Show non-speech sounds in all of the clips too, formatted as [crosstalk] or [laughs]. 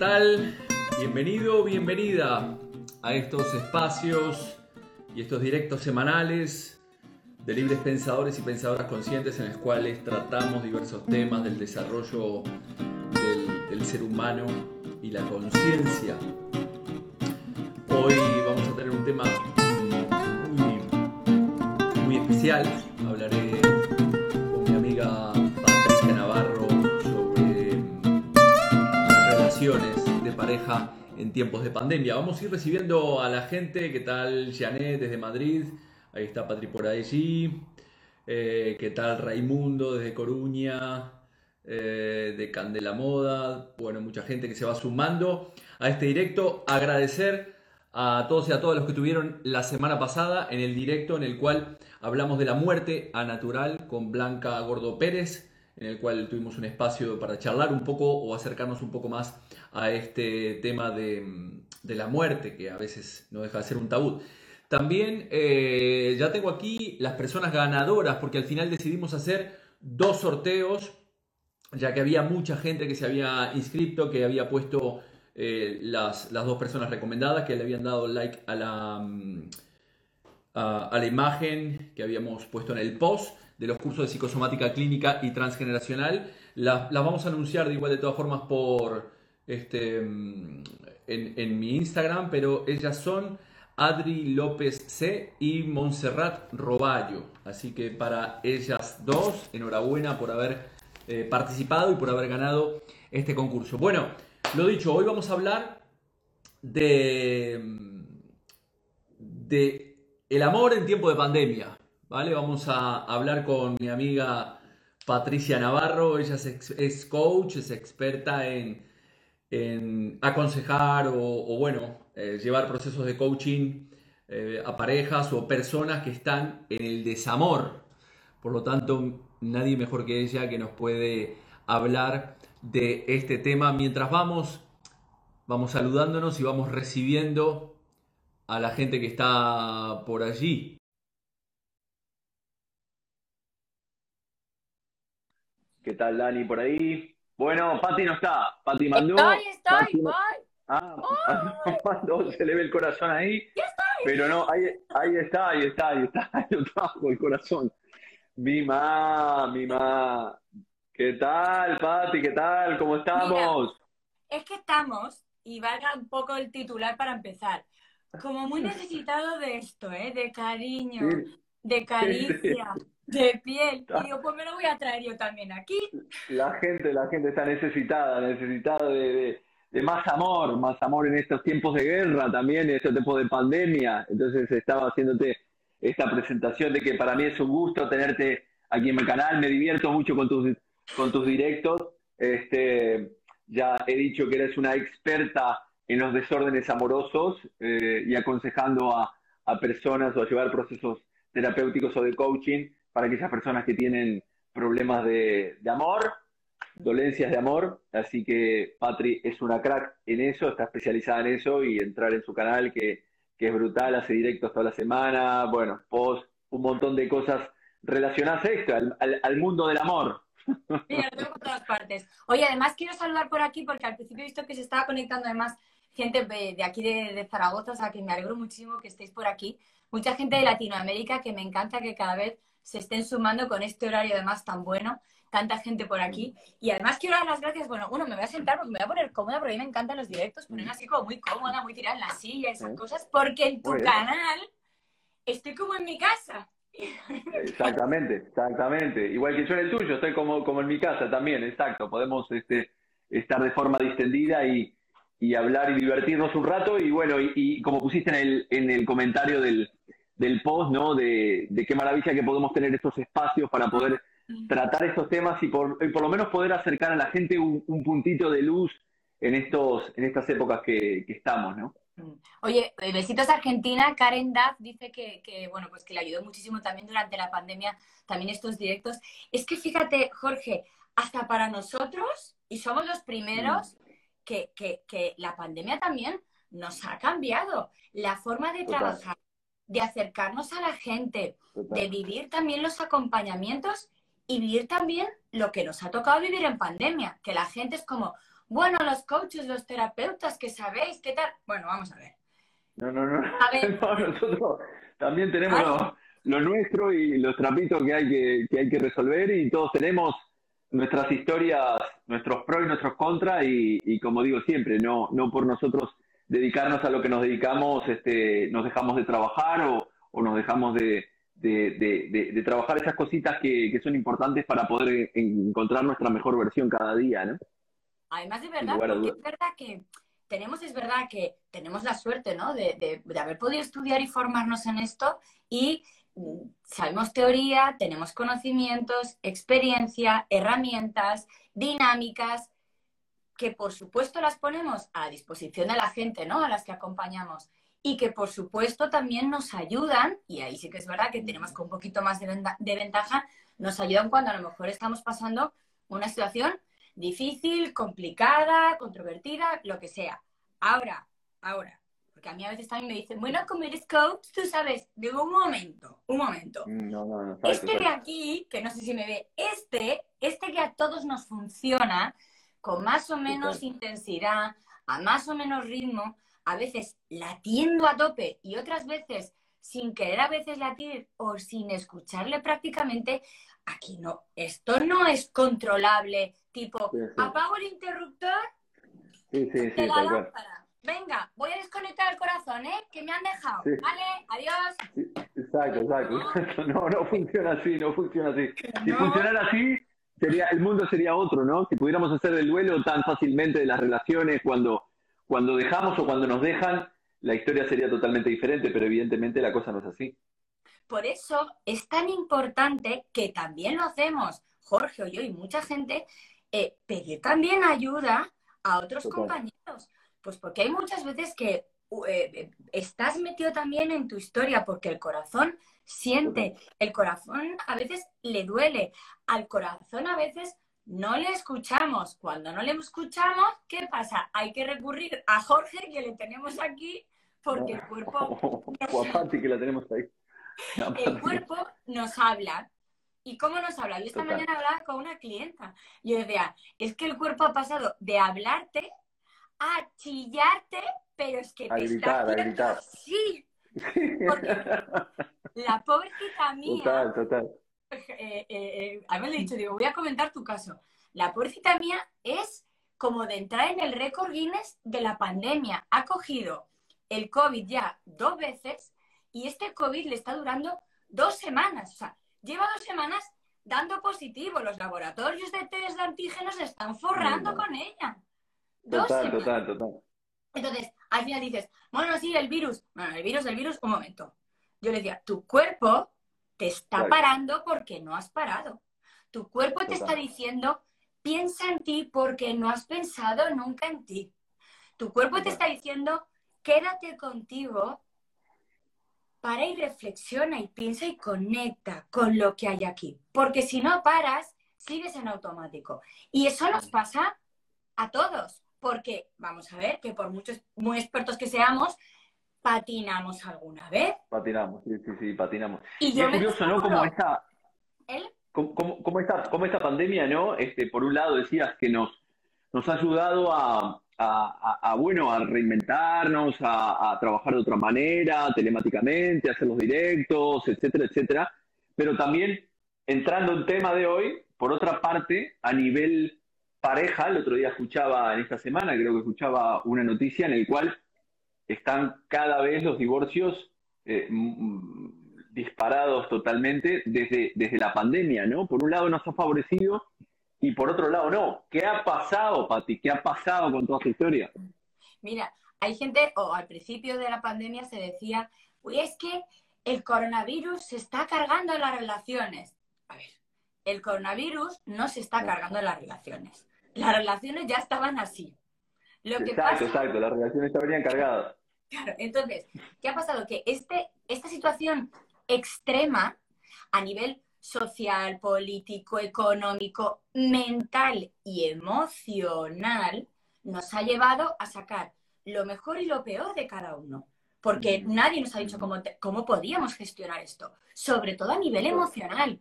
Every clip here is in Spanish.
Hola, ¿qué tal? Bienvenido, bienvenida a estos espacios y estos directos semanales de libres pensadores y pensadoras conscientes en los cuales tratamos diversos temas del desarrollo del, ser humano y la conciencia. Hoy vamos a tener un tema muy especial. De pareja en tiempos de pandemia. Vamos a ir recibiendo a la gente. ¿Qué tal Janet desde Madrid? Ahí está Patri por allí. Eh, ¿Qué tal Raimundo desde Coruña? Eh, de Candela Moda. Bueno, mucha gente que se va sumando a este directo. Agradecer a todos y a todas los que tuvieron la semana pasada en el directo en el cual hablamos de la muerte a natural con Blanca Gordo Pérez, en el cual tuvimos un espacio para charlar un poco o acercarnos un poco más a este tema de, de la muerte, que a veces no deja de ser un tabú. También eh, ya tengo aquí las personas ganadoras, porque al final decidimos hacer dos sorteos, ya que había mucha gente que se había inscrito, que había puesto eh, las, las, dos personas recomendadas que le habían dado like a la, mm, a, a, la imagen que habíamos puesto en el post de los cursos de psicosomática clínica y transgeneracional. Las, vamos a anunciar de igual de todas formas por este, mm, en, en mi Instagram, pero ellas son Adri López C y Montserrat Roballo. Así que para ellas dos, enhorabuena por haber eh, participado y por haber ganado este concurso. Bueno, lo dicho, hoy vamos a hablar de, de el amor en tiempo de pandemia, ¿vale? Vamos a hablar con mi amiga Patricia Navarro, ella es, coach, es experta en, en aconsejar o, o bueno, eh, llevar procesos de coaching eh, a parejas o personas que están en el desamor. Por lo tanto, nadie mejor que ella que nos puede hablar de este tema mientras vamos, vamos saludándonos y vamos recibiendo a la gente que está por allí. ¿Qué tal, Dani, por ahí? Bueno, Pati no está. Pati mandó. Estoy, estoy, Pati voy. Ah, ¡Ay! [laughs] mandó, se le ve el corazón ahí. Ya estoy. Pero no, ahí, ahí está, ahí está, ahí está, [laughs] lo trajo el corazón. Mi ma, mi ma. ¿Qué tal, Pati? ¿Qué tal? ¿Cómo estamos? Es que estamos, y valga un poco el titular para empezar, como muy [laughs] necesitado de esto, ¿eh? De cariño, Sí, de caricia, de piel. Y digo, pues me lo voy a traer yo también aquí. La gente, la gente está necesitada, necesitada de, de- de más amor, más amor en estos tiempos de guerra también, en estos tiempos de pandemia. Entonces estaba haciéndote esta presentación de que para mí es un gusto tenerte aquí en mi canal, me divierto mucho con tus, con tus directos. Este, ya he dicho que eres una experta en los desórdenes amorosos eh, y aconsejando a, a personas o a llevar procesos terapéuticos o de coaching para aquellas personas que tienen problemas de, de amor, dolencias de amor. Así que Patri es una crack en eso, está especializada en eso y entrar en su canal que, que es brutal, hace directos toda la semana, bueno, post, un montón de cosas relacionadas a esto, al, al- al mundo del amor. [laughs] Mira, lo tengo por todas partes. Oye, además quiero saludar por aquí porque al principio he visto que se estaba conectando además gente de, aquí de, de Zaragoza, o sea que me alegro muchísimo que estéis por aquí. Mucha gente de Latinoamérica que me encanta que cada vez se estén sumando con este horario además tan bueno, tanta gente por aquí. Y además quiero dar las gracias, bueno, uno, me voy a sentar porque me voy a poner cómoda porque a mí me encantan los directos, ponerme así como muy cómoda, muy tirada en la silla, esas cosas, porque en tu canal estoy como en mi casa. Exactamente, exactamente. Igual que yo en el tuyo, estoy como, como en mi casa también, exacto. Podemos este, estar de forma distendida y, y hablar y divertirnos un rato. Y bueno, y, y como pusiste en el, en el comentario del, del post, ¿no? De, de qué maravilla que podemos tener estos espacios para poder tratar estos temas y por, y por lo menos poder acercar a la gente un, un puntito de luz en, estos, en estas épocas que, que estamos, ¿no? Oye, eh, besitos a Argentina. Karen Duff dice que, que, bueno, pues que le ayudó muchísimo también durante la pandemia, también estos directos. Es que fíjate, Jorge, hasta para nosotros, y somos los primeros, que, que, que la pandemia también nos ha cambiado la forma de Total. trabajar, de acercarnos a la gente, de vivir también los acompañamientos y vivir también lo que nos ha tocado vivir en pandemia, que la gente es como, bueno, los coaches, los terapeutas, que sabéis, ¿qué tal? Bueno, vamos a ver. No, no, no. A ver. [laughs] No, nosotros también tenemos lo nuestro y los trapitos que hay que, que hay que resolver y todos tenemos nuestras historias, nuestros pros y nuestros contras y, y como digo siempre, no, no por nosotros dedicarnos a lo que nos dedicamos, este, nos dejamos de trabajar o, o nos dejamos de, de, de- trabajar esas cositas que, que son importantes para poder encontrar nuestra mejor versión cada día, ¿no? Además de Sin verdad, porque es verdad que tenemos, es verdad que tenemos la suerte, ¿no? De, de- de haber podido estudiar y formarnos en esto y mm, sabemos teoría, tenemos conocimientos, experiencia, herramientas, dinámicas, que por supuesto las ponemos a disposición de la gente, ¿no? A las que acompañamos. Y que por supuesto también nos ayudan, y ahí sí que es verdad que tenemos con un poquito más de, venta- de ventaja, nos ayudan cuando a lo mejor estamos pasando una situación difícil, complicada, controvertida, lo que sea. Ahora, ahora, porque a mí a veces también me dicen, bueno, como eres coach, tú sabes, digo, un momento, un momento. No, no, no. exacto, Este de aquí, que no sé si me ve, este, este que a todos nos funciona con más o menos intensidad, a más o menos ritmo, a veces latiendo a tope y otras veces sin querer a veces latir o sin escucharle prácticamente, aquí no, esto no es controlable, tipo, Sí, sí. apago el interruptor Sí, sí, de la lámpara. Venga, voy a desconectar el corazón, ¿eh? Que me han dejado. Vale, adiós. Exacto, exacto. [laughs] No, no funciona así, no funciona así. Si No. funcionara así, sería, el mundo sería otro, ¿no? Si pudiéramos hacer el duelo tan fácilmente de las relaciones cuando, cuando dejamos o cuando nos dejan, la historia sería totalmente diferente, pero evidentemente la cosa no es así. Por eso es tan importante que también lo hacemos, Jorge o yo y mucha gente, eh, pedir también ayuda a otros Total. compañeros. Pues porque hay muchas veces que eh, eh, estás metido también en tu historia porque el corazón siente, el corazón a veces le duele, al corazón a veces no le escuchamos. Cuando no le escuchamos, ¿qué pasa? Hay que recurrir a Jorge, que le tenemos aquí, porque el cuerpo [laughs] O a Pati, que la tenemos ahí. El cuerpo nos habla. ¿Y cómo nos habla? Yo esta Total. mañana hablaba con una clienta. Yo decía, es que el cuerpo ha pasado de hablarte a chillarte, pero es que A te gritar, a está haciendo gritar. Así. La pobrecita mía, Total, total. eh, eh, eh, además le he dicho, digo, voy a comentar tu caso. La pobrecita mía es como de entrar en el récord Guinness de la pandemia. Ha cogido el COVID ya dos veces y este COVID le está durando dos semanas. O sea, lleva dos semanas dando positivo. Los laboratorios de test de antígenos están forrando con ella. Dos Total, semanas. total, total. Entonces, al final dices, bueno, sí, el virus. Bueno, el virus, el virus, un momento. Yo le decía, tu cuerpo te está Claro. parando porque no has parado. Tu cuerpo te está diciendo, piensa en ti porque no has pensado nunca en ti. Tu cuerpo te está diciendo, quédate contigo, para y reflexiona y piensa y conecta con lo que hay aquí. Porque si no paras, sigues en automático. Y eso nos pasa a todos. Porque, vamos a ver, que por muchos, muy expertos que seamos, patinamos alguna vez. Patinamos, sí, sí, sí, patinamos. Y Y yo es curioso, ¿no? Como esta, como, como- como esta, como esta pandemia, ¿no? Este, por un lado decías que nos, nos ha ayudado a, a- a- a, bueno, a reinventarnos, a, a trabajar de otra manera, telemáticamente, a hacer los directos, etcétera, etcétera. Pero también, entrando en tema de hoy, por otra parte, a nivel pareja, el otro día escuchaba, en esta semana, creo que escuchaba una noticia en el cual están cada vez los divorcios eh, disparados totalmente desde, desde la pandemia, ¿no? Por un lado nos ha favorecido y por otro lado no. ¿Qué ha pasado, Pati? ¿Qué ha pasado con toda esta historia? mira, hay gente, o al principio de la pandemia se decía, pues es que el coronavirus se está cargando las relaciones. A ver, el coronavirus no se está cargando las relaciones. Las relaciones ya estaban así. Lo que Exacto, pasa exacto, las relaciones estarían cargadas. Claro, entonces, ¿qué ha pasado? Que este, esta situación extrema a nivel social, político, económico, mental y emocional nos ha llevado a sacar lo mejor y lo peor de cada uno. Porque Mm. nadie nos ha dicho cómo, te- cómo podíamos gestionar esto, sobre todo a nivel emocional.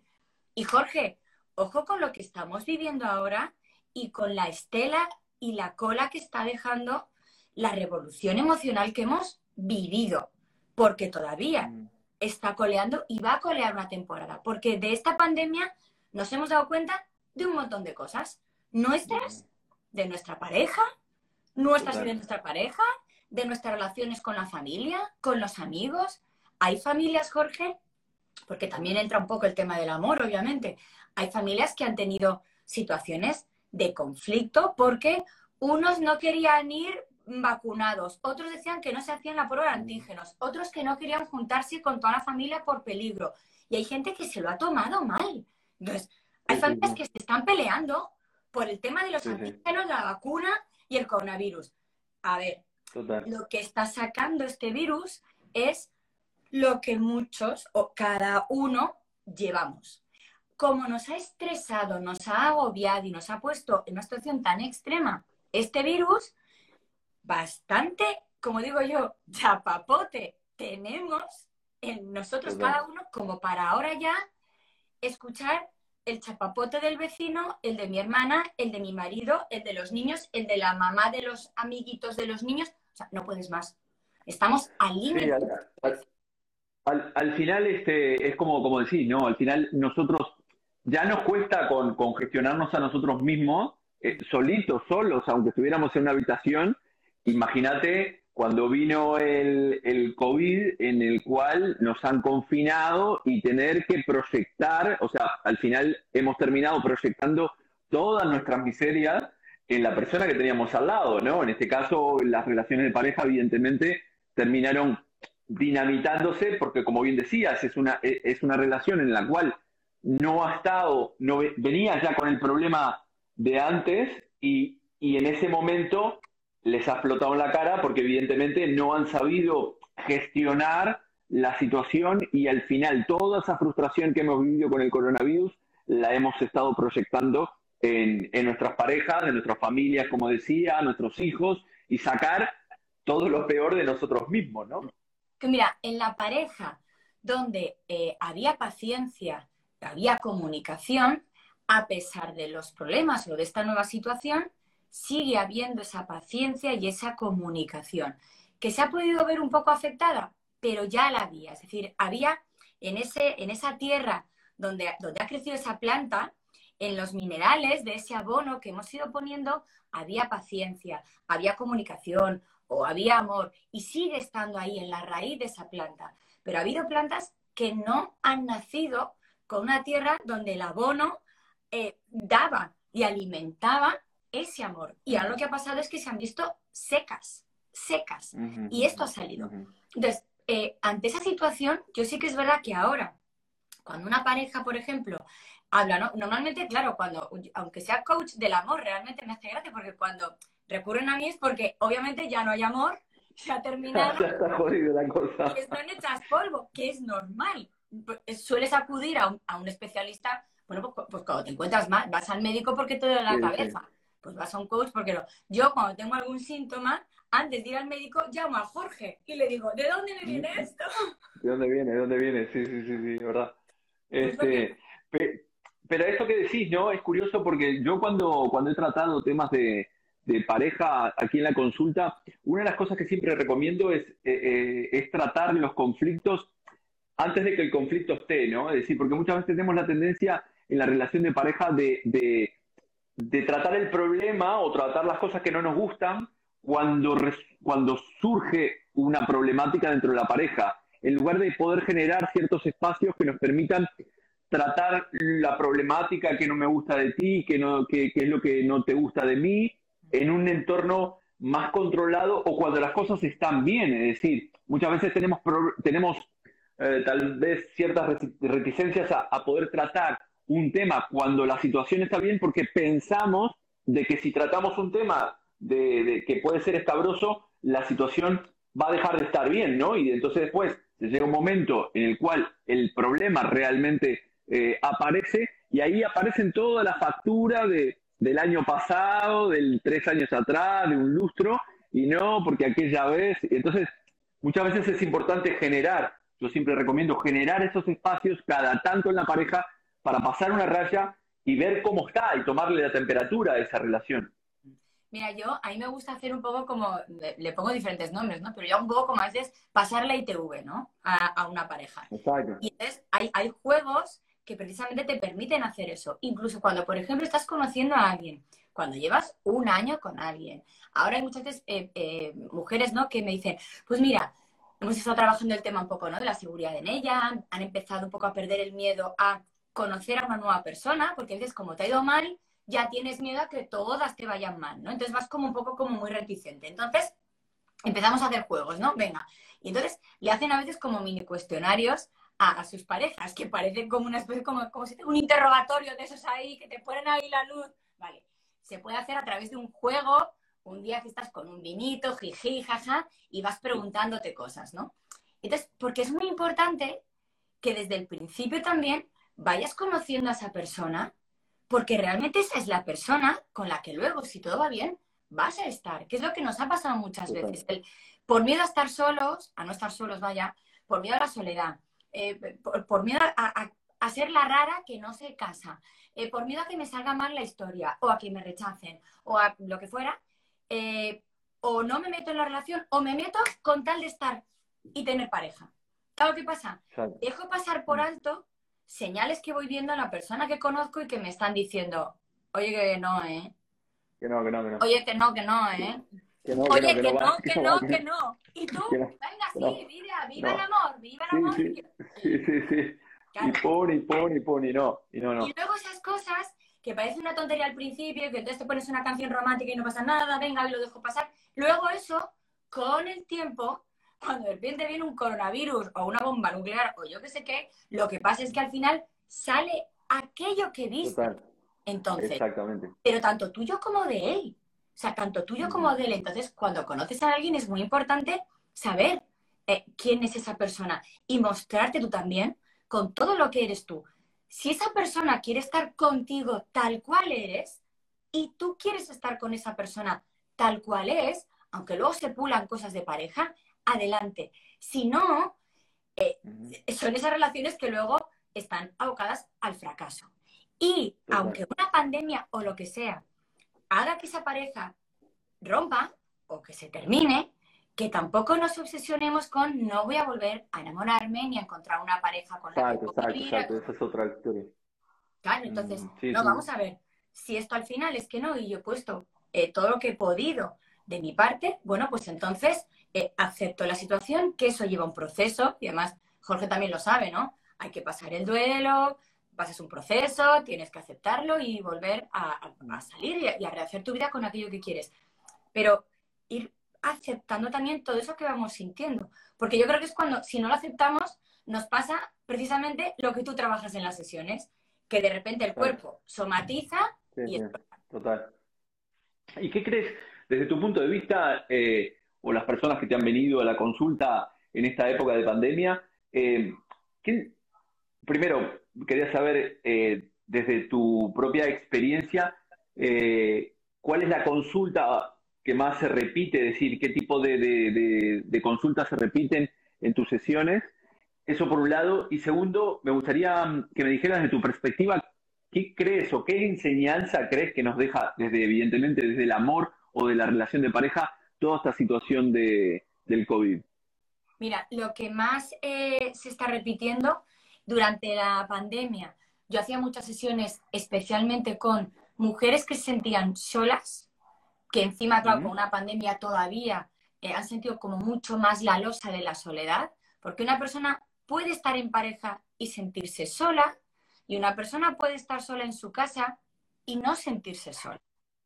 Y Jorge, ojo con lo que estamos viviendo ahora y con la estela y la cola que está dejando la revolución emocional que hemos vivido, porque todavía mm. está coleando y va a colear una temporada, porque de esta pandemia nos hemos dado cuenta de un montón de cosas, nuestras, mm. de nuestra pareja, nuestras y de nuestra pareja, de nuestras relaciones con la familia, con los amigos. Hay familias, Jorge, porque también entra un poco el tema del amor, obviamente. Hay familias que han tenido situaciones de conflicto porque unos no querían ir vacunados, otros decían que no se hacían la prueba de antígenos, otros que no querían juntarse con toda la familia por peligro. Y hay gente que se lo ha tomado mal. Entonces, hay familias que se están peleando por el tema de los antígenos, la vacuna y el coronavirus. A ver, lo que está sacando este virus es lo que muchos o cada uno llevamos. Como nos ha estresado, nos ha agobiado y nos ha puesto en una situación tan extrema este virus, bastante, como digo yo, chapapote tenemos en nosotros cada uno como para ahora ya escuchar el chapapote del vecino, el de mi hermana, el de mi marido, el de los niños, el de la mamá de los amiguitos de los niños. O sea, no puedes más. Estamos al límite. al, final este, es como, como decir, ¿no? Al final nosotros ya nos cuesta con, gestionarnos a nosotros mismos, eh, solitos, solos, aunque estuviéramos en una habitación. Imagínate cuando vino el, el, COVID en el cual nos han confinado y tener que proyectar, o sea, al final hemos terminado proyectando todas nuestras miserias en la persona que teníamos al lado, ¿no? En este caso, las relaciones de pareja, evidentemente, terminaron dinamitándose porque, como bien decías, es una, es una relación en la cual no ha estado, no venía ya con el problema de antes y, y en ese momento les ha explotado en la cara porque evidentemente no han sabido gestionar la situación y al final toda esa frustración que hemos vivido con el coronavirus la hemos estado proyectando en, nuestras parejas, en nuestras familias, como decía, nuestros hijos y sacar todo lo peor de nosotros mismos, ¿no? Que mira, en la pareja donde eh, había paciencia, había comunicación, a pesar de los problemas o de esta nueva situación, sigue habiendo esa paciencia y esa comunicación, que se ha podido ver un poco afectada, pero ya la había. Es decir, había en, ese, en esa tierra donde, donde ha crecido esa planta, en los minerales de ese abono que hemos ido poniendo, había paciencia, había comunicación o había amor y sigue estando ahí en la raíz de esa planta. Pero ha habido plantas que no han nacido con una tierra donde el abono eh, daba y alimentaba ese amor. Y ahora lo que ha pasado es que se han visto secas, secas. y esto ha salido. Entonces, eh, ante esa situación, yo sí que es verdad que ahora, cuando una pareja, por ejemplo, habla, ¿no? Normalmente, claro, cuando, aunque sea coach del amor, realmente me hace gracia porque cuando recurren a mí es porque obviamente ya no hay amor, [laughs] se ha terminado. [laughs] ya está jodido la cosa. Y están hechas polvo, que es normal. Pues, sueles acudir a un, a un especialista, bueno, pues, pues, cuando te encuentras mal, vas al médico porque te duele la cabeza pues vas a un coach porque no. Yo cuando tengo algún síntoma, antes de ir al médico, llamo a Jorge y le digo, ¿de dónde me viene esto? ¿De dónde viene? ¿De dónde viene? Sí, sí, sí, sí, verdad. Pues este, pero esto que decís, ¿no? Es curioso porque yo cuando, cuando he tratado temas de, pareja aquí en la consulta, una de las cosas que siempre recomiendo es, eh, eh, es tratar los conflictos antes de que el conflicto esté, ¿no? Es decir, porque muchas veces tenemos la tendencia en la relación de pareja de de tratar el problema o tratar las cosas que no nos gustan cuando, cuando surge una problemática dentro de la pareja, en lugar de poder generar ciertos espacios que nos permitan tratar la problemática que no me gusta de ti, que, no, que, es lo que no te gusta de mí, en un entorno más controlado o cuando las cosas están bien. Es decir, muchas veces tenemos, tenemos eh, tal vez ciertas reticencias a poder tratar un tema cuando la situación está bien porque pensamos de que si tratamos un tema de, que puede ser escabroso, la situación va a dejar de estar bien, ¿no? Y entonces después llega un momento en el cual el problema realmente eh, aparece y ahí aparecen todas las facturas de, del año pasado, del tres años atrás, de un lustro, y no porque aquella vez, entonces muchas veces es importante generar, yo siempre recomiendo generar esos espacios cada tanto en la pareja para pasar una raya y ver cómo está y tomarle la temperatura a esa relación. Mira, yo, a mí me gusta hacer un poco como, le, pongo diferentes nombres, ¿no? Pero yo un poco como a veces pasar la ITV, ¿no? A, una pareja. Exacto. Y entonces hay, hay juegos que precisamente te permiten hacer eso. Incluso cuando, por ejemplo, estás conociendo a alguien, cuando llevas un año con alguien. Ahora hay muchas veces eh, eh, mujeres, ¿no? Que me dicen, pues mira, hemos estado trabajando el tema un poco, ¿no? De la seguridad en ella, han empezado un poco a perder el miedo a conocer a una nueva persona, porque a veces como te ha ido mal, ya tienes miedo a que todas te vayan mal, ¿no? Entonces vas como un poco como muy reticente. Entonces empezamos a hacer juegos, ¿no? Venga. Y entonces le hacen a veces como mini cuestionarios a, sus parejas, que parecen como una especie, como, como si un interrogatorio de esos ahí, que te ponen ahí la luz. Vale. Se puede hacer a través de un juego, un día que estás con un vinito, jiji, jaja, y vas preguntándote cosas, ¿no? Entonces, porque es muy importante que desde el principio también vayas conociendo a esa persona porque realmente esa es la persona con la que luego, si todo va bien, vas a estar, que es lo que nos ha pasado muchas veces. por miedo a estar solos, a no estar solos, vaya, por miedo a la soledad, eh, por, miedo a, ser la rara que no se casa, eh, por miedo a que me salga mal la historia, o a que me rechacen, o a lo que fuera, eh, o no me meto en la relación, o me meto con tal de estar y tener pareja. ¿Sabes qué pasa? Dejo pasar por alto señales que voy viendo en la persona que conozco y que me están diciendo, oye, que no, ¿eh? Que no, que no, que no. Oye, que no, que no, ¿eh? oye, que no, que no, que no, Y tú, venga, sí, viva, viva el amor, viva el amor. Sí, sí, sí. sí. Y pone, y pone, y pone, y no, y no, no. Y luego esas cosas que parecen una tontería al principio, que entonces te pones una canción romántica y no pasa nada, venga, y lo dejo pasar. Luego eso, con el tiempo, cuando de repente viene un coronavirus o una bomba nuclear o yo qué sé qué, lo que pasa es que al final sale aquello que viste. Entonces, Exactamente. pero tanto tuyo como de él. O sea, tanto tuyo como de él. Entonces, cuando conoces a alguien es muy importante saber eh, quién es esa persona y mostrarte tú también con todo lo que eres tú. Si esa persona quiere estar contigo tal cual eres y tú quieres estar con esa persona tal cual es, aunque luego se pulan cosas de pareja, adelante. Si no, eh, son esas relaciones que luego están abocadas al fracaso. Y aunque una pandemia o lo que sea haga que esa pareja rompa o que se termine, que tampoco nos obsesionemos con no voy a volver a enamorarme ni a encontrar una pareja con la que exacto, exacto, esa es otra historia. Claro, entonces, mm, no, vamos a ver, si esto al final es que no, y yo he puesto eh, todo lo que he podido de mi parte, bueno, pues entonces eh, acepto la situación, que eso lleva un proceso, y además Jorge también lo sabe, ¿no? Hay que pasar el duelo, pasas un proceso, tienes que aceptarlo y volver a, salir y a, rehacer tu vida con aquello que quieres. Pero ir aceptando también todo eso que vamos sintiendo. Porque yo creo que es cuando, si no lo aceptamos, nos pasa precisamente lo que tú trabajas en las sesiones, que de repente el cuerpo somatiza y Total. ¿Y qué crees, desde tu punto de vista, eh, o las personas que te han venido a la consulta en esta época de pandemia. Eh, primero, quería saber eh, desde tu propia experiencia, ¿cuál es la consulta que más se repite? Es decir, ¿qué tipo de, de, consultas se repiten en tus sesiones? Eso por un lado. Y segundo, me gustaría mm, que me dijeras de tu perspectiva, ¿qué crees o qué enseñanza crees que nos deja, desde evidentemente desde el amor o de la relación de pareja, toda esta situación de, del COVID? Mira, lo que más eh, se está repitiendo durante la pandemia, yo hacía muchas sesiones especialmente con mujeres que se sentían solas, que encima, claro, con una pandemia todavía eh, han sentido como mucho más la losa de la soledad, porque una persona puede estar en pareja y sentirse sola, y una persona puede estar sola en su casa y no sentirse sola.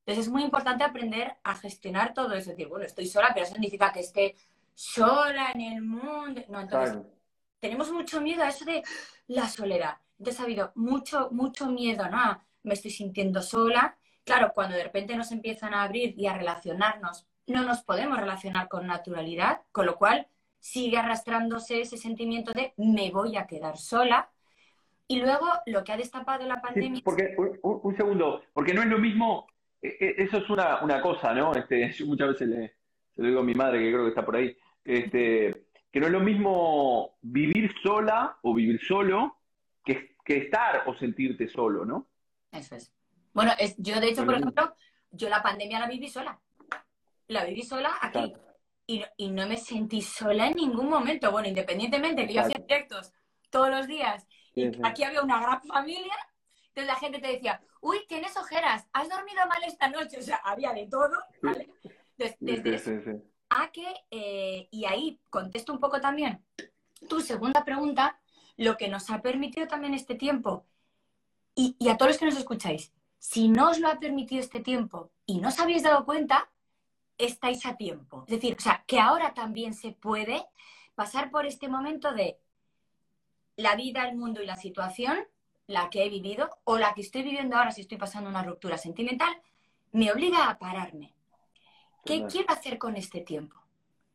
Entonces es muy importante aprender a gestionar todo eso. Es decir, bueno, estoy sola, pero eso significa que esté sola en el mundo. No, entonces tenemos mucho miedo a eso de la soledad. Entonces ha habido mucho, mucho miedo, ¿no? Me estoy sintiendo sola. Claro, cuando de repente nos empiezan a abrir y a relacionarnos, no nos podemos relacionar con naturalidad, con lo cual sigue arrastrándose ese sentimiento de me voy a quedar sola. Y luego lo que ha destapado la pandemia. porque, un, segundo, porque no es lo mismo e, e, eso es una, una cosa, ¿no? Este, [laughs] yo muchas veces le, se lo digo a mi madre, que creo que está por ahí, este, que no es lo mismo vivir sola o vivir solo que, que estar o sentirte solo, ¿no? Eso es. Bueno, es, yo de hecho, por ejemplo, yo la pandemia la viví sola. La viví sola aquí. Y, y, no me sentí sola en ningún momento. Bueno, independientemente que yo hacía directos todos los días y aquí había una gran familia, entonces la gente te decía, uy, tienes ojeras, has dormido mal esta noche. O sea, había de todo, ¿vale? Desde, a que, eh, y ahí contesto un poco también tu segunda pregunta, lo que nos ha permitido también este tiempo, y, y a todos los que nos escucháis, si no os lo ha permitido este tiempo y no os habéis dado cuenta, estáis a tiempo. Es decir, o sea, que ahora también se puede pasar por este momento de la vida, el mundo y la situación, la que he vivido o la que estoy viviendo ahora si estoy pasando una ruptura sentimental, me obliga a pararme. ¿Qué quiero hacer con este tiempo?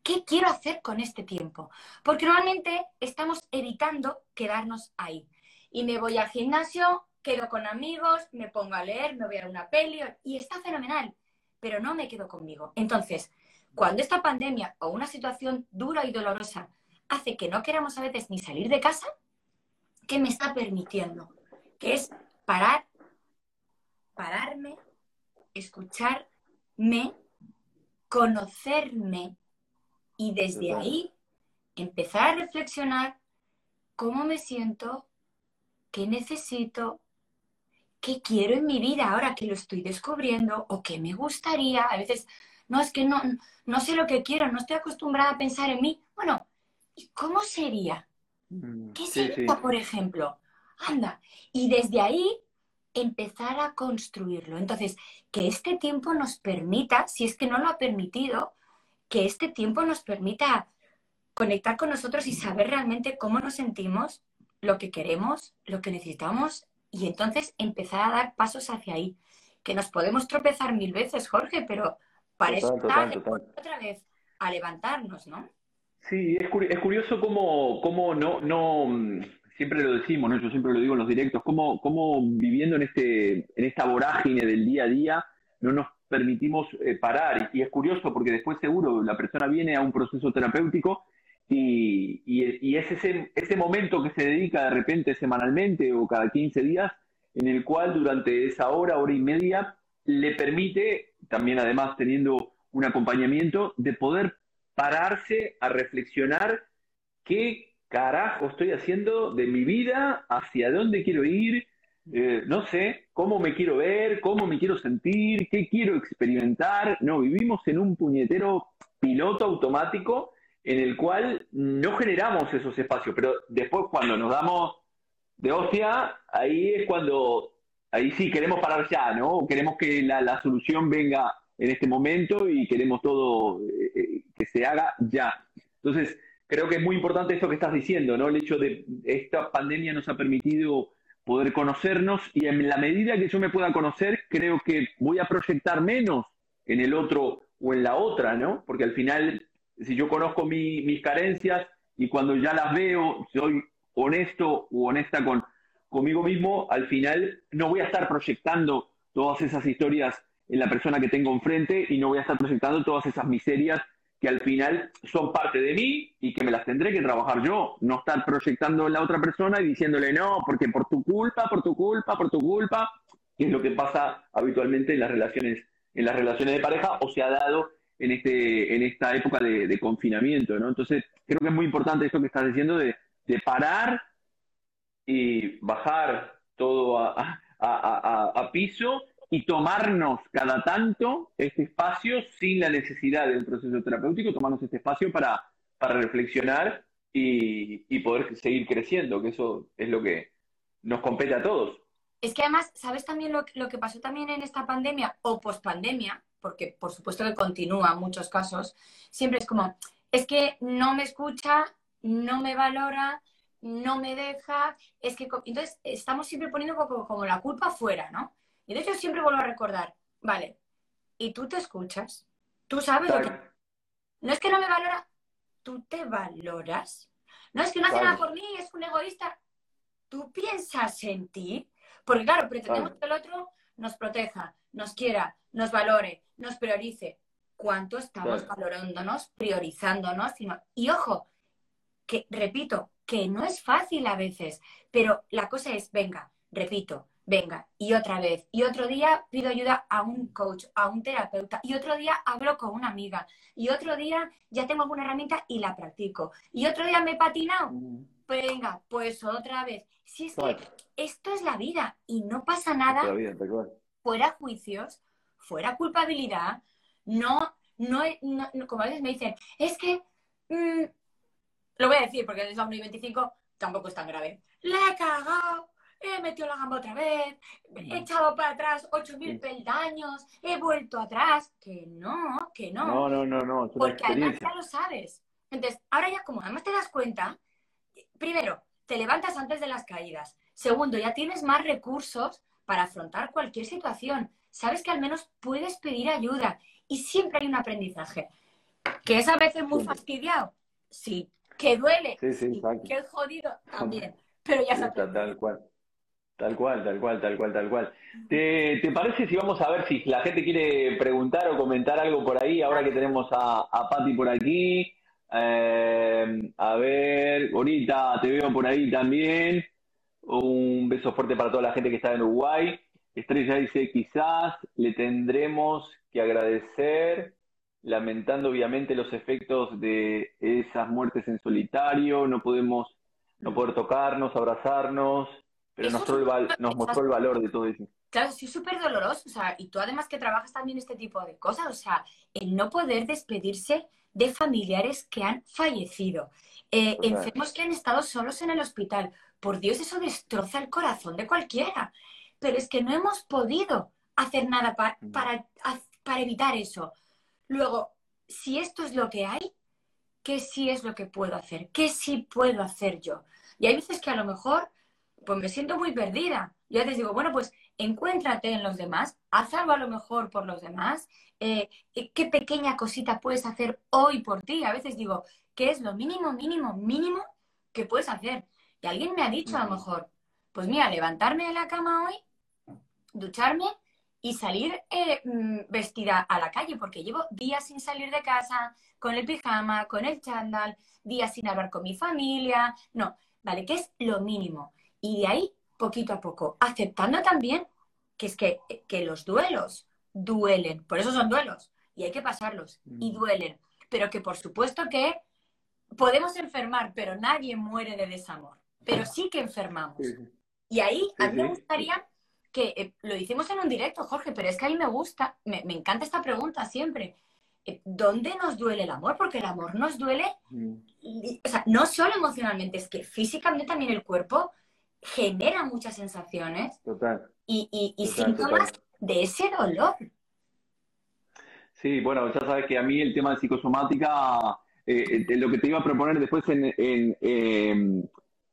¿Qué quiero hacer con este tiempo? Porque normalmente estamos evitando quedarnos ahí. Y me voy al gimnasio, quedo con amigos, me pongo a leer, me voy a una peli y está fenomenal, pero no me quedo conmigo. Entonces, cuando esta pandemia o una situación dura y dolorosa hace que no queramos a veces ni salir de casa, ¿qué me está permitiendo? Que es parar, pararme, escucharme, conocerme y desde ahí empezar a reflexionar cómo me siento, qué necesito, qué quiero en mi vida ahora que lo estoy descubriendo o qué me gustaría. A veces, no, es que no, no sé lo que quiero, no estoy acostumbrada a pensar en mí. Bueno, ¿y cómo sería? Mm, ¿Qué sería, por ejemplo? Anda, y desde ahí empezar a construirlo. Entonces, que este tiempo nos permita, si es que no lo ha permitido, que este tiempo nos permita conectar con nosotros y saber realmente cómo nos sentimos, lo que queremos, lo que necesitamos y entonces empezar a dar pasos hacia ahí. Que nos podemos tropezar mil veces, Jorge, pero para eso otra vez a levantarnos, ¿no? Sí, es, curioso cómo, cómo no, no, siempre lo decimos, ¿no? yo siempre lo digo en los directos, cómo, cómo viviendo en, este, en esta vorágine del día a día no nos permitimos eh, parar. Y es curioso porque después seguro la persona viene a un proceso terapéutico y, y, es ese, ese momento que se dedica de repente semanalmente o cada 15 días en el cual durante esa hora, hora y media, le permite, también además teniendo un acompañamiento, de poder pararse a reflexionar qué carajo estoy haciendo de mi vida, hacia dónde quiero ir, eh, no sé, cómo me quiero ver, cómo me quiero sentir, qué quiero experimentar. No, vivimos en un puñetero piloto automático en el cual no generamos esos espacios, pero después cuando nos damos de hostia, ahí es cuando, ahí sí queremos parar ya, ¿no? Queremos que la, solución venga en este momento y queremos todo eh, eh, que se haga ya. Entonces, creo que es muy importante esto que estás diciendo, ¿no? El hecho de esta pandemia nos ha permitido poder conocernos y en la medida que yo me pueda conocer, creo que voy a proyectar menos en el otro o en la otra, ¿no? Porque al final, si yo conozco mis carencias y cuando ya las veo, soy honesto o honesta con, conmigo mismo, al final no voy a estar proyectando todas esas historias en la persona que tengo enfrente y no voy a estar proyectando todas esas miserias que al final son parte de mí y que me las tendré que trabajar yo, no estar proyectando en la otra persona y diciéndole no, porque por tu culpa, por tu culpa, por tu culpa, que es lo que pasa habitualmente en las relaciones, en las relaciones de pareja o se ha dado en este, en esta época de, confinamiento, ¿no? Entonces, creo que es muy importante esto que estás diciendo de, parar y bajar todo a, a piso y tomarnos cada tanto este espacio sin la necesidad de un proceso terapéutico, tomarnos este espacio para, para reflexionar y, poder seguir creciendo, que eso es lo que nos compete a todos. Es que además, ¿sabes también lo, lo que pasó también en esta pandemia o pospandemia? Porque por supuesto que continúa en muchos casos, siempre es como, es que no me escucha, no me valora, no me deja, es que entonces estamos siempre poniendo como, como la culpa afuera, ¿no? Y de hecho siempre vuelvo a recordar, vale, y tú te escuchas, tú sabes lo que... No es que no me valora, tú te valoras. No es que no hace nada por mí, es un egoísta. Tú piensas en ti, porque claro, pretendemos que el otro nos proteja, nos quiera, nos valore, nos priorice. ¿Cuánto estamos valorándonos, priorizándonos? Y ojo, que repito, que no es fácil a veces, pero la cosa es, venga, repito, venga, y otra vez. Y otro día pido ayuda a un coach, a un terapeuta. Y otro día hablo con una amiga. Y otro día ya tengo alguna herramienta y la practico. Y otro día me he patinado. Venga, pues otra vez. Si es que esto es la vida y no pasa nada. fuera juicios, fuera culpabilidad. No, no, como a veces me dicen, es que. Mm, lo voy a decir porque es la 1 y 25, tampoco es tan grave. La he cagado he metido la gamba otra vez, he echado para atrás 8.000 peldaños, he vuelto atrás. Que no, que no. No, no, no, no. Porque además ya lo sabes. Entonces, ahora ya como además te das cuenta, primero, te levantas antes de las caídas. Segundo, ya tienes más recursos para afrontar cualquier situación. Sabes que al menos puedes pedir ayuda y siempre hay un aprendizaje. ¿Que es a veces muy fastidiado? Sí. ¿Que duele? Sí, sí, ¿Que es jodido? [laughs] También. Pero ya se Tal cual. Tal cual, tal cual, tal cual, tal cual. ¿Te, parece si vamos a ver si la gente quiere preguntar o comentar algo por ahí, ahora que tenemos a, a Patti por aquí? Eh, a ver, ahorita te veo por ahí también. Un beso fuerte para toda la gente que está en Uruguay. Estrella dice, quizás le tendremos que agradecer, lamentando obviamente los efectos de esas muertes en solitario, no podemos no poder tocarnos, abrazarnos, pero nos mostró, el, valor de todo eso. Claro, sí, súper doloroso. O sea, y tú además que trabajas también este tipo de cosas, o sea, el no poder despedirse de familiares que han fallecido, eh, enfermos que han estado solos en el hospital. Por Dios, eso destroza el corazón de cualquiera. Pero es que no hemos podido hacer nada mm. para, para evitar eso. Luego, si esto es lo que hay, ¿qué sí es lo que puedo hacer? ¿Qué sí puedo hacer yo? Y hay veces que a lo mejor pues me siento muy perdida. Yo les digo, bueno, pues encuéntrate en los demás, haz algo a lo mejor por los demás, eh, eh, qué pequeña cosita puedes hacer hoy por ti. A veces digo, ¿qué es lo mínimo, mínimo, mínimo que puedes hacer? Y alguien me ha dicho a lo mejor, pues mira, levantarme de la cama hoy, ducharme y salir eh, mm, vestida a la calle, porque llevo días sin salir de casa, con el pijama, con el chándal, días sin hablar con mi familia. No, vale, ¿qué es lo mínimo? Y de ahí, poquito a poco, aceptando también que es que, los duelos duelen, por eso son duelos, y hay que pasarlos, y mm. duelen, pero que por supuesto que podemos enfermar, pero nadie muere de desamor, pero sí que enfermamos. Y ahí a mí me gustaría que, eh, lo hicimos en un directo, Jorge, pero es que a mí me gusta, me, encanta esta pregunta siempre. Eh, ¿Dónde nos duele el amor? Porque el amor nos duele, mm. o sea, no solo emocionalmente, es que físicamente también el cuerpo genera muchas sensaciones y, síntomas de ese dolor. Sí, bueno, ya sabes que a mí el tema de psicosomática, eh, eh, lo que te iba a proponer después en, em,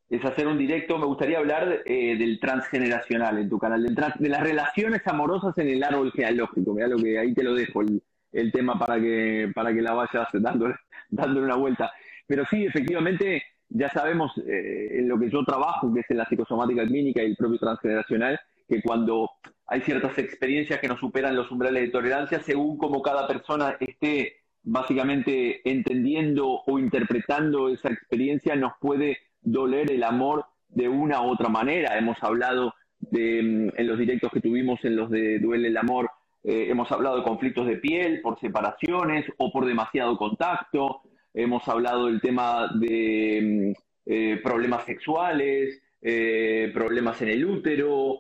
es hacer un directo. Me gustaría hablar eh, del transgeneracional en tu canal, de las relaciones amorosas en el árbol genealógico. Mira lo que ahí te lo dejo el, el tema para que para que la vayas [laughs] dándole, dándole una vuelta. Pero sí, efectivamente, ya sabemos eh, en lo que yo trabajo, que es en la psicosomática clínica y el propio transgeneracional, que cuando hay ciertas experiencias que nos superan los umbrales de tolerancia, según como cada persona esté básicamente entendiendo o interpretando esa experiencia, nos puede doler el amor de una u otra manera. Hemos hablado de, mm, en los directos que tuvimos en los de Duele el Amor, eh, hemos hablado de conflictos de piel por separaciones o por demasiado contacto, hemos hablado del tema de mm, eh, problemas sexuales, eh, problemas en el útero,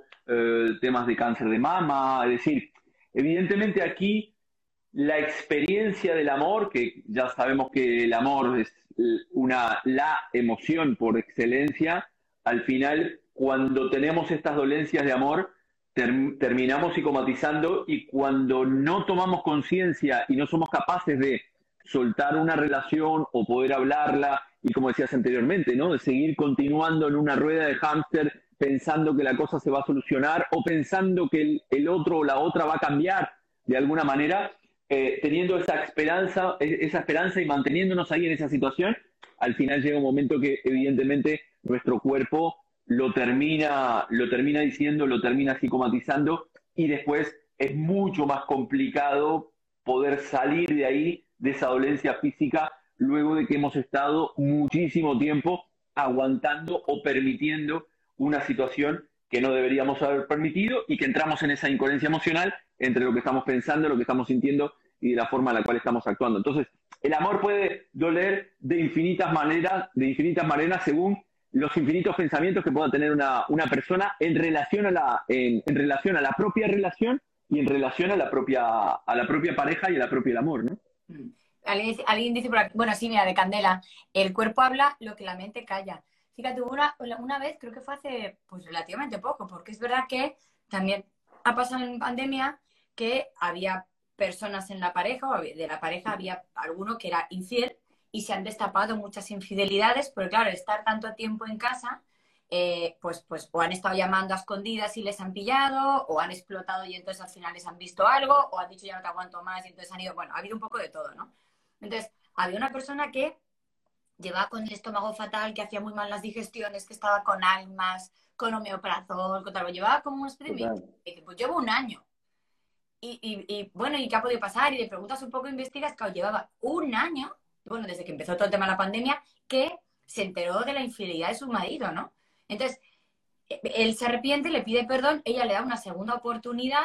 temas de cáncer de mama, es decir, evidentemente aquí la experiencia del amor, que ya sabemos que el amor es una la emoción por excelencia, al final cuando tenemos estas dolencias de amor terminamos psicomatizando y cuando no tomamos conciencia y no somos capaces de soltar una relación o poder hablarla y como decías anteriormente, ¿no? De seguir continuando en una rueda de hámster pensando que la cosa se va a solucionar o pensando que el, otro o la otra va a cambiar de alguna manera, eh, teniendo esa esperanza, e, esa esperanza y manteniéndonos ahí en esa situación, al final llega un momento que evidentemente nuestro cuerpo lo termina, lo termina diciendo, lo termina psicomatizando y después es mucho más complicado poder salir de ahí de esa dolencia física luego de que hemos estado muchísimo tiempo aguantando o permitiendo una situación que no deberíamos haber permitido y que entramos en esa incoherencia emocional entre lo que estamos pensando, lo que estamos sintiendo y la forma en la cual estamos actuando. Entonces, el amor puede doler de infinitas maneras, de infinitas maneras según los infinitos pensamientos que pueda tener una, persona en relación a la, en, relación a la propia relación y en relación a la propia, a la propia pareja y a la propia amor, ¿no? Mm. Alguien, dice bueno, sí, mira, de Candela, el cuerpo habla lo que la mente calla. Fíjate, una, una vez, creo que fue hace pues relativamente poco, porque es verdad que también ha pasado en pandemia que había personas en la pareja, o de la pareja había alguno que era infiel y se han destapado muchas infidelidades, porque claro, estar tanto tiempo en casa, eh, pues, pues o han estado llamando a escondidas y les han pillado, o han explotado y entonces al final les han visto algo, o han dicho ya no te aguanto más y entonces han ido, bueno, ha habido un poco de todo, ¿no? Entonces, había una persona que llevaba con el estómago fatal, que hacía muy mal las digestiones, que estaba con almas, con homeoprazol, con tal, llevaba como un experimento. Y pues llevo un año. Y, bueno, ¿y qué ha podido pasar? Y le preguntas un poco, investigas, que llevaba un año, bueno, desde que empezó todo el tema de la pandemia, que se enteró de la infidelidad de su marido, ¿no? Entonces, e, él se arrepiente, le pide perdón, ella le da una segunda oportunidad,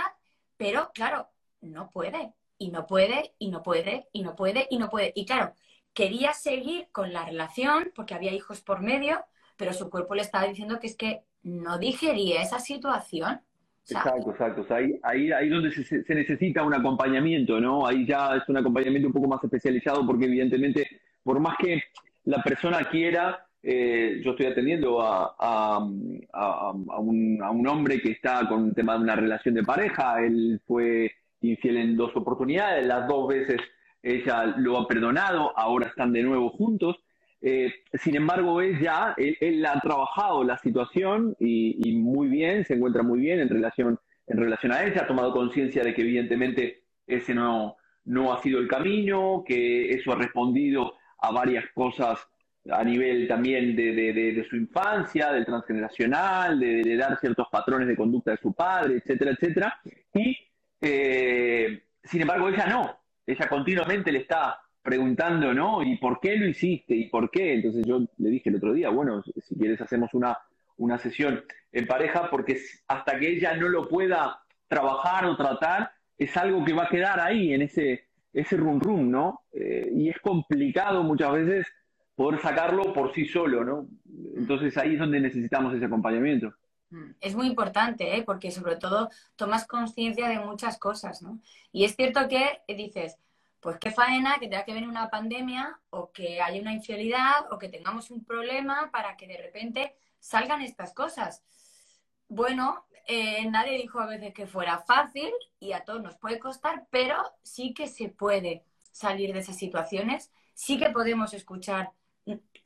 pero claro, no puede, y no puede, y no puede, y no puede, y no puede. Y claro, quería seguir con la relación porque había hijos por medio, pero su cuerpo le estaba diciendo que es que no digería esa situación. exacto, exacto. ahí, ahí, ahí donde se, necesita un acompañamiento, ¿no? Ahí ya es un acompañamiento un poco más especializado porque evidentemente, por más que la persona quiera, eh, yo estoy atendiendo a, a, un, a, un, hombre que está con un tema de una relación de pareja, él fue infiel en dos oportunidades, las dos veces ella lo ha perdonado, ahora están de nuevo juntos. Eh, sin embargo, ella, él, ha trabajado la situación y, muy bien, se encuentra muy bien en relación, en relación a ella, ha tomado conciencia de que evidentemente ese no, no ha sido el camino, que eso ha respondido a varias cosas a nivel también de, de, su infancia, del transgeneracional, de, dar ciertos patrones de conducta de su padre, etcétera, etcétera. Y, eh, sin embargo, ella no, ella continuamente le está preguntando, ¿no? ¿Y por qué lo hiciste? ¿Y por qué? Entonces yo le dije el otro día, bueno, si quieres hacemos una, una sesión en pareja, porque hasta que ella no lo pueda trabajar o tratar, es algo que va a quedar ahí, en ese, ese rum ¿no? Eh, y es complicado muchas veces poder sacarlo por sí solo, ¿no? Entonces ahí es donde necesitamos ese acompañamiento. Mm, es muy importante, ¿eh? porque sobre todo tomas conciencia de muchas cosas, ¿no? Y es cierto que dices, pues qué faena que tenga que venir una pandemia o que haya una infidelidad o que tengamos un problema para que de repente salgan estas cosas. Bueno, eh, nadie dijo a veces que fuera fácil y a todos nos puede costar, pero sí que se puede salir de esas situaciones, sí que podemos escuchar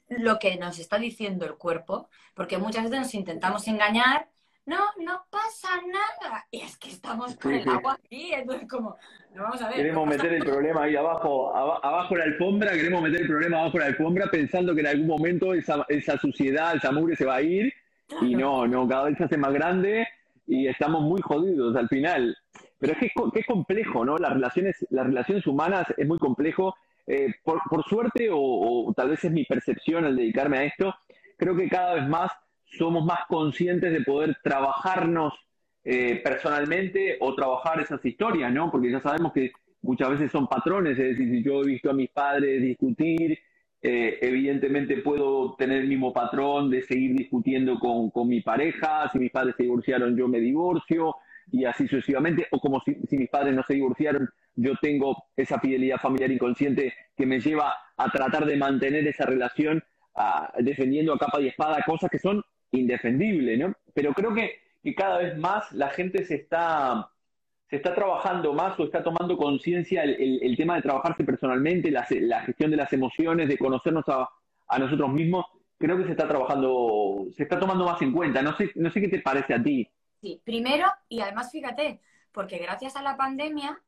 lo que nos está diciendo el cuerpo, porque muchas veces nos intentamos engañar, no, no pasa nada, y es que estamos con el agua aquí, entonces como, no vamos a ver. Queremos meter el problema ahí abajo, abajo la alfombra, queremos meter el problema abajo la alfombra pensando que en algún momento esa, esa suciedad, esa mugre se va a ir, y no, no, cada vez se hace más grande y estamos muy jodidos al final. Pero es que, que es complejo, ¿no? Las relaciones, las relaciones humanas es muy complejo eh, por, suerte, o, tal vez es mi percepción al dedicarme a esto, creo que cada vez más somos más conscientes de poder trabajarnos eh, personalmente o trabajar esas historias, ¿no? Porque ya sabemos que muchas veces son patrones, es decir, si yo he visto a mis padres discutir, eh, evidentemente puedo tener el mismo patrón de seguir discutiendo con, con, mi pareja, si mis padres se divorciaron yo me divorcio y así sucesivamente, o como si, mis padres no se divorciaron yo tengo esa fidelidad familiar inconsciente que me lleva a tratar de mantener esa relación defendiendo a capa y espada cosas que son indefendibles, ¿no? Pero creo que, cada vez más la gente se está, se está trabajando más o está tomando conciencia el, tema de trabajarse personalmente, la, gestión de las emociones, de conocernos a, a, nosotros mismos, creo que se está trabajando, se está tomando más en cuenta. No sé, no sé qué te parece a ti. Sí, primero, y además fíjate, porque gracias a la pandemia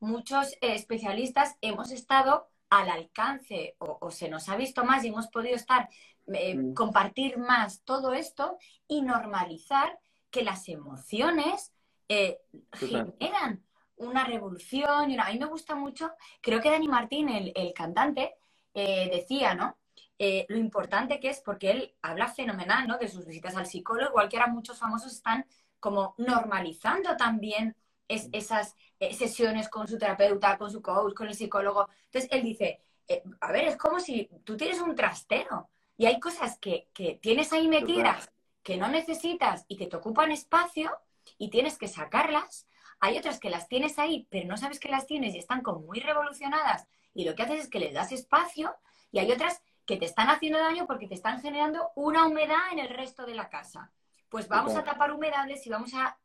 muchos eh, especialistas hemos estado al alcance o, se nos ha visto más y hemos podido estar, eh, mm. compartir más todo esto y normalizar que las emociones eh, generan una revolución. Y A mí me gusta mucho, creo que Dani Martín, el, cantante, decía, ¿no? eh, lo importante que es, porque él habla fenomenal, ¿no? De sus visitas al psicólogo, igual que ahora muchos famosos están como normalizando también esas eh, sesiones con su terapeuta, con su coach, con el psicólogo. Entonces él dice, eh, a ver, es como si tú tienes un trastero y hay cosas que, que tienes ahí metidas que no necesitas y que te ocupan espacio y tienes que sacarlas. Hay otras que las tienes ahí, pero no sabes que las tienes y están como muy revolucionadas y lo que haces es que les das espacio y hay otras que te están haciendo daño porque te están generando una humedad en el resto de la casa. Pues vamos a tapar humedades y vamos a,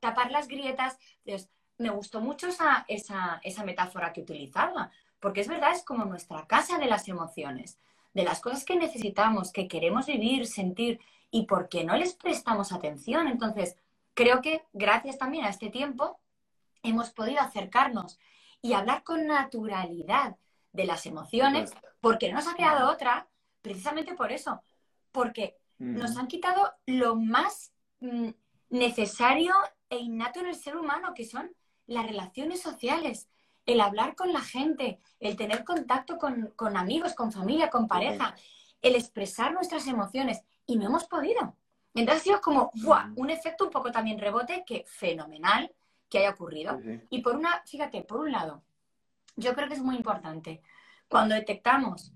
tapar las grietas. Entonces, me gustó mucho esa, esa, esa metáfora que utilizaba, porque es verdad, es como nuestra casa de las emociones, de las cosas que necesitamos, que queremos vivir, sentir y por qué no les prestamos atención. Entonces, creo que gracias también a este tiempo hemos podido acercarnos y hablar con naturalidad de las emociones, porque no nos ha quedado otra, precisamente por eso, porque nos han quitado lo más mm, necesario e innato en el ser humano, que son las relaciones sociales, el hablar con la gente, el tener contacto con, con amigos, con familia, con pareja, el expresar nuestras emociones. Y no hemos podido. Entonces ha sido como mm. un efecto un poco también rebote que fenomenal que haya ocurrido. Y por una, fíjate, por un lado, yo creo que es muy importante. Cuando detectamos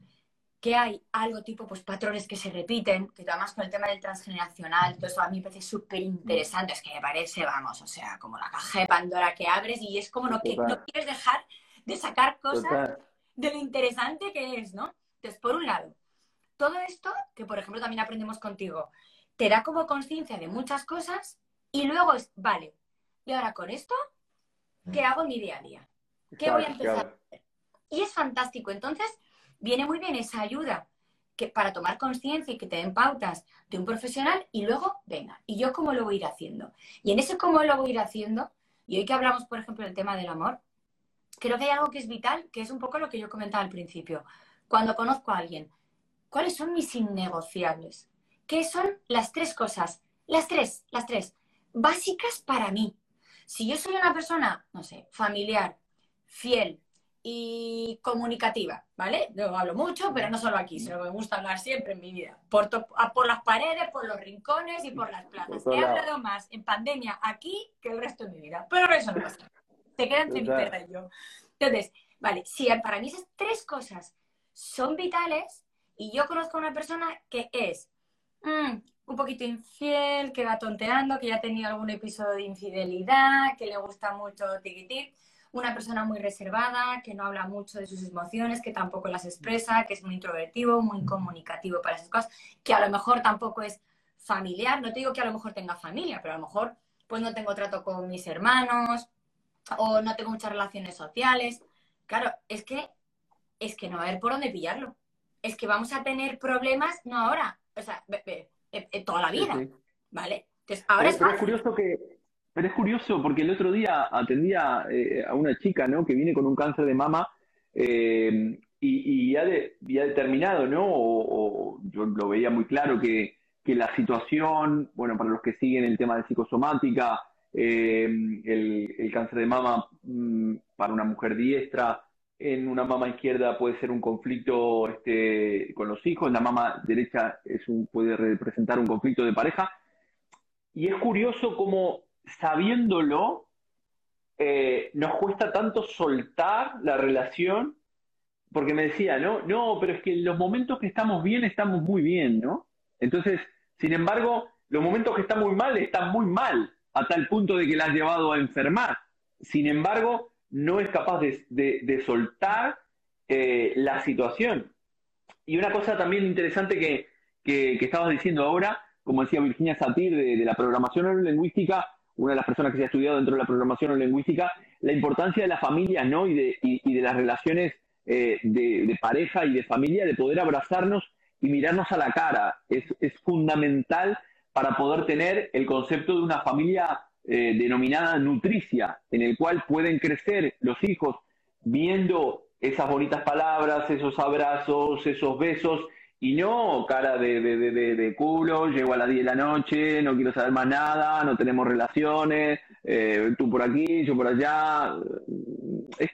que hay algo tipo pues patrones que se repiten, que además con el tema del transgeneracional, todo eso a mí me parece súper interesante, es que me parece, vamos, o sea, como la caja de Pandora que abres y es como no, que, no quieres dejar de sacar cosas de lo interesante que es, ¿no? Entonces, por un lado, todo esto, que por ejemplo también aprendemos contigo, te da como conciencia de muchas cosas y luego es, vale, y ahora con esto, ¿qué mm. hago en mi día a día? ¿Qué voy a empezar a hacer? Y es fantástico. Entonces, viene muy bien esa ayuda que, para tomar conciencia y que te den pautas de un profesional y luego, venga, ¿y yo cómo lo voy a ir haciendo? Y en ese cómo lo voy a ir haciendo, y hoy que hablamos, por ejemplo, del tema del amor, creo que hay algo que es vital, que es un poco lo que yo comentaba al principio. Cuando conozco a alguien, ¿cuáles son mis innegociables? ¿Qué son las tres cosas? Las tres, las tres, básicas para mí. Si yo soy una persona, no sé, familiar, fiel y comunicativa, ¿vale? Yo hablo mucho, pero no solo aquí, sino que me gusta hablar siempre en mi vida. Por, por las paredes, por los rincones y por las plazas. He hablado más en pandemia aquí que el resto de mi vida, pero eso no pasa. Se queda entre mi perra y yo. Entonces, vale, si para mí esas tres cosas son vitales y yo conozco a una persona que es mm, un poquito infiel, que va tonteando, que ya ha tenido algún episodio de infidelidad, que le gusta mucho tiquitir, una persona muy reservada, que no habla mucho de sus emociones, que tampoco las expresa, que es muy introvertido, muy comunicativo para esas cosas, que a lo mejor tampoco es familiar, no te digo que a lo mejor tenga familia, pero a lo mejor pues no tengo trato con mis hermanos o no tengo muchas relaciones sociales. Claro, es que es que no va a haber por dónde pillarlo. Es que vamos a tener problemas no ahora, o sea, en toda la vida, ¿vale? Entonces, ahora es, curioso que, pero es curioso porque el otro día atendía eh, a una chica, ¿no? Que viene con un cáncer de mama eh, y, ha determinado, ¿no? O, yo lo veía muy claro que, la situación, bueno, para los que siguen el tema de psicosomática, eh, el, cáncer de mama mm, para una mujer diestra, en una mama izquierda puede ser un conflicto este, con los hijos, en la mama derecha es puede representar un conflicto de pareja. Y es curioso cómo, sabiéndolo, eh, nos cuesta tanto soltar la relación, porque me decía, no, no, pero es que en los momentos que estamos bien, estamos muy bien, ¿no? Entonces, sin embargo, los momentos que están muy mal, están muy mal, a tal punto de que la has llevado a enfermar. Sin embargo, no es capaz de, soltar eh, la situación. Y una cosa también interesante que, que, estabas diciendo ahora, como decía Virginia Satir de, la programación neurolingüística, una de las personas que se ha estudiado dentro de la programación neurolingüística, la importancia de la familia ¿no? y, de, y, de las relaciones eh, de, pareja y de familia, de poder abrazarnos y mirarnos a la cara. Es, es fundamental para poder tener el concepto de una familia eh, denominada nutricia, en el cual pueden crecer los hijos viendo esas bonitas palabras, esos abrazos, esos besos, y no cara de, de, culo, llego a las 10 de la noche, no quiero saber más nada, no tenemos relaciones, eh, tú por aquí, yo por allá. Es,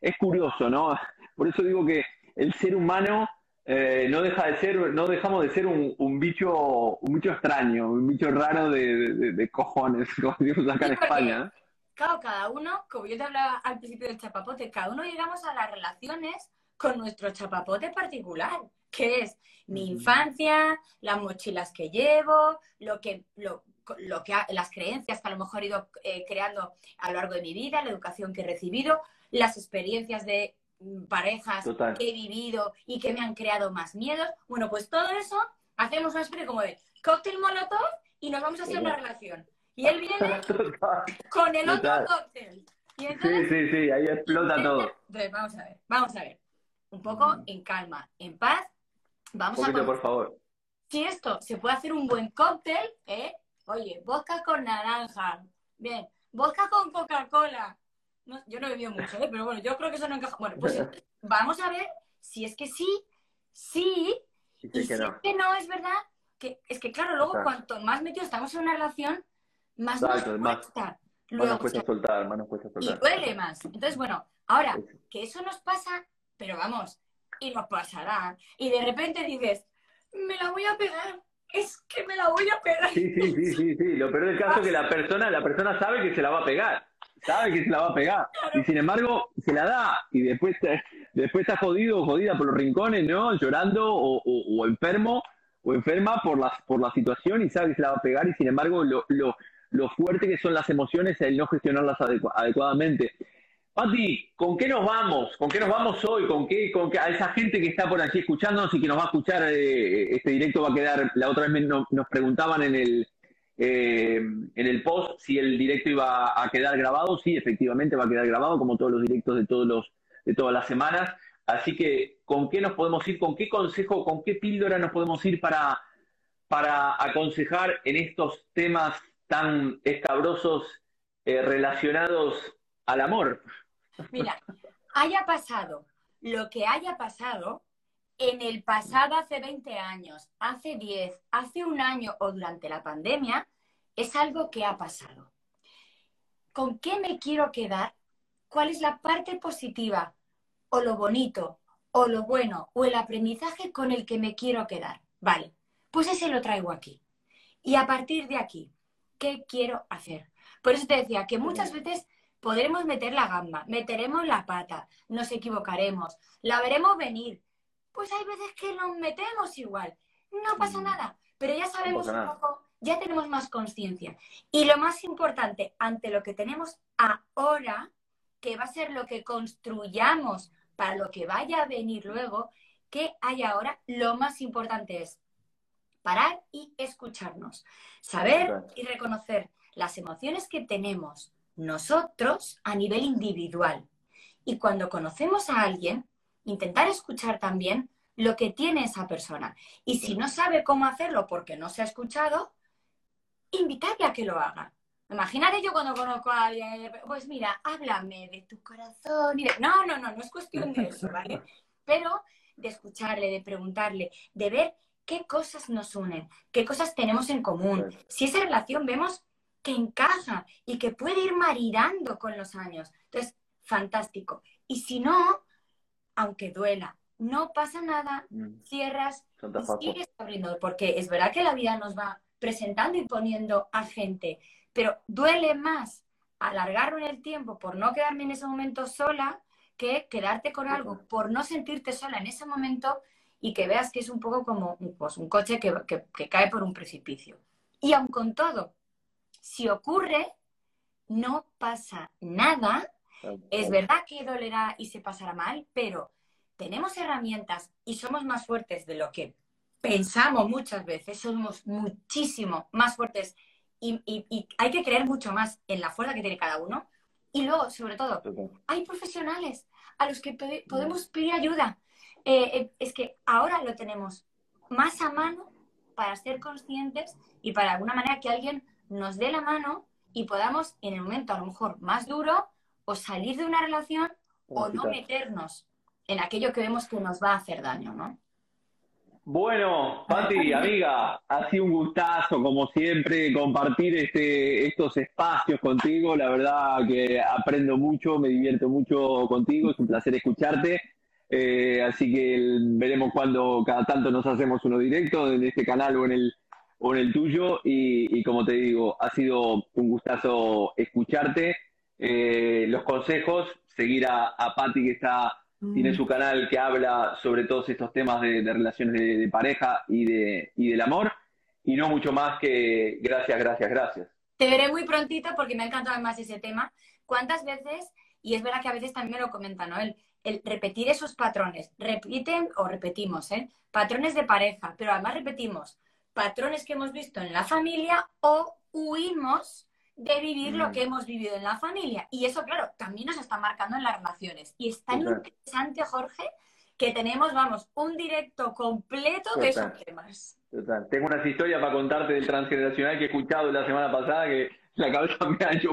es, curioso, ¿no? Por eso digo que el ser humano eh, no deja de ser, no dejamos de ser un, un bicho, un bicho extraño, un bicho raro de, de- de cojones, [laughs] como decimos acá en España. Claro, cada uno, como yo te hablaba al principio del chapapote, cada uno llegamos a las relaciones con nuestro chapapote particular, que es mi infancia, las mochilas que llevo, lo que, lo, lo que las creencias que a lo mejor he ido eh, creando a lo largo de mi vida, la educación que he recibido, las experiencias de mm, parejas Total. que he vivido y que me han creado más miedos. Bueno, pues todo eso hacemos una especie como de cóctel molotov y nos vamos a hacer una relación. Y él viene [laughs] Total. con el otro Total. cóctel. Y Sí, entonces, sí, sí, ahí explota [laughs] todo. entonces, vamos a ver, vamos a ver. Un poco en calma, en paz. Vamos a poquito, por favor. si esto se puede hacer un buen cóctel, ¿eh? Oye, vodka con naranja. Bien, vodka con Coca-Cola. No, yo no he bebido mucho, ¿eh? Pero bueno, yo creo que eso no encaja. Bueno, pues [laughs] vamos a ver si es que sí, sí, Y y si que es no. que no es verdad, que es que claro, luego Exacto. cuanto más metidos estamos en una relación, más Exacto, nos cuesta. Más nos cuesta soltar, más nos cuesta y soltar. duele más. Entonces, bueno, ahora, que eso nos pasa, pero vamos, y nos pasará. Y de repente dices, me la voy a pegar, es que me la voy a pegar. Sí, sí, sí, sí, sí. Lo peor del caso es que la persona, la persona sabe que se la va a pegar. Sabe que se la va a pegar. Y sin embargo, se la da. Y después, después está jodido o jodida por los rincones, ¿no? Llorando o, o- o enfermo o enferma por la, por la situación y sabe que se la va a pegar. Y sin embargo, lo, lo, lo fuerte que son las emociones, el no gestionarlas adecu- adecuadamente. Pati, ¿con qué nos vamos? ¿Con qué nos vamos hoy? ¿Con qué, con qué- a esa gente que está por aquí escuchándonos y que nos va a escuchar? eh, este directo va a quedar. La otra vez no- nos preguntaban en el eh, en el post si el directo iba a quedar grabado. Sí, efectivamente va a quedar grabado, como todos los directos de todos los de todas las semanas. Así que, ¿con qué nos podemos ir? ¿Con qué consejo? ¿Con qué píldora nos podemos ir para para aconsejar en estos temas tan escabrosos eh, relacionados al amor? Mira, haya pasado lo que haya pasado en el pasado hace 20 años, hace 10, hace un año o durante la pandemia, es algo que ha pasado. ¿Con qué me quiero quedar? ¿Cuál es la parte positiva o lo bonito o lo bueno o el aprendizaje con el que me quiero quedar? Vale, pues ese lo traigo aquí. Y a partir de aquí, ¿qué quiero hacer? Por eso te decía que muchas veces podremos meter la gamba, meteremos la pata, nos equivocaremos, la veremos venir. Pues hay veces que nos metemos igual, no pasa Mm. nada, pero ya sabemos un poco, ya tenemos más conciencia. Y lo más importante, ante lo que tenemos ahora, que va a ser lo que construyamos para lo que vaya a venir luego, que hay ahora, lo más importante es parar y escucharnos, saber y reconocer las emociones que tenemos nosotros a nivel individual. Y cuando conocemos a alguien, intentar escuchar también lo que tiene esa persona. Y si no sabe cómo hacerlo porque no se ha escuchado, invitarle a que lo haga. Imagínate yo cuando conozco a alguien, pues mira, háblame de tu corazón. y de- No, no, no, no es cuestión de eso, ¿vale? Pero de escucharle, de preguntarle, de ver qué cosas nos unen, qué cosas tenemos en común. Si esa relación vemos que encaja y que puede ir maridando con los años. Entonces, fantástico. Y si no, aunque duela, no pasa nada, Mm, cierras y sigues abriendo, porque es verdad que la vida nos va presentando y poniendo a gente, pero duele más alargarlo en el tiempo por no quedarme en ese momento sola que quedarte con algo por no sentirte sola en ese momento y que veas que es un poco como pues, un coche que, que- que cae por un precipicio. Y aun con todo, si ocurre, no pasa nada, es verdad que dolerá y se pasará mal, pero tenemos herramientas y somos más fuertes de lo que pensamos muchas veces, somos muchísimo más fuertes y, y- y hay que creer mucho más en la fuerza que tiene cada uno. Y luego, sobre todo, hay profesionales a los que podemos pedir ayuda. Eh, eh, es que ahora lo tenemos más a mano para ser conscientes y para de alguna manera que alguien nos dé la mano y podamos en el momento a lo mejor más duro o salir de una relación o no meternos en aquello que vemos que nos va a hacer daño, ¿no? Bueno, Pati, [laughs] amiga, ha sido un gustazo, como siempre, compartir este, estos espacios contigo. La verdad que aprendo mucho, me divierto mucho contigo, es un placer escucharte. Eh, así que veremos cuando cada tanto nos hacemos uno directo en este canal o en el, o en el tuyo. Y, como te digo, ha sido un gustazo escucharte. Eh, los consejos, seguir a, a Patti que está, tiene mm. su canal que habla sobre todos estos temas de, relaciones de, pareja y, de, y del amor. Y no mucho más que gracias, gracias, gracias. Te veré muy prontito porque me ha encantado más ese tema. ¿Cuántas veces, y es verdad que a veces también me lo comenta Noel, el repetir esos patrones, repiten o repetimos, ¿eh? patrones de pareja, pero además repetimos patrones que hemos visto en la familia o huimos de vivir lo mm. que hemos vivido en la familia. Y eso, claro, también nos está marcando en las relaciones. Y es tan interesante, Jorge, que tenemos, vamos, un directo completo de esos temas. Tengo unas historias para contarte del transgeneracional que he escuchado la semana pasada que la cabeza [laughs] me ha hecho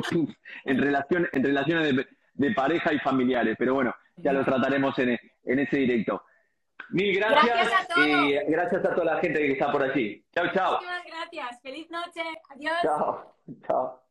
en, relación, en relaciones de, de pareja y familiares. Pero bueno, ya lo trataremos en, en ese directo. Mil gracias, y gracias a toda la gente que está por allí. Chao, chao. Muchísimas gracias. Feliz noche. Adiós. Chao, chao.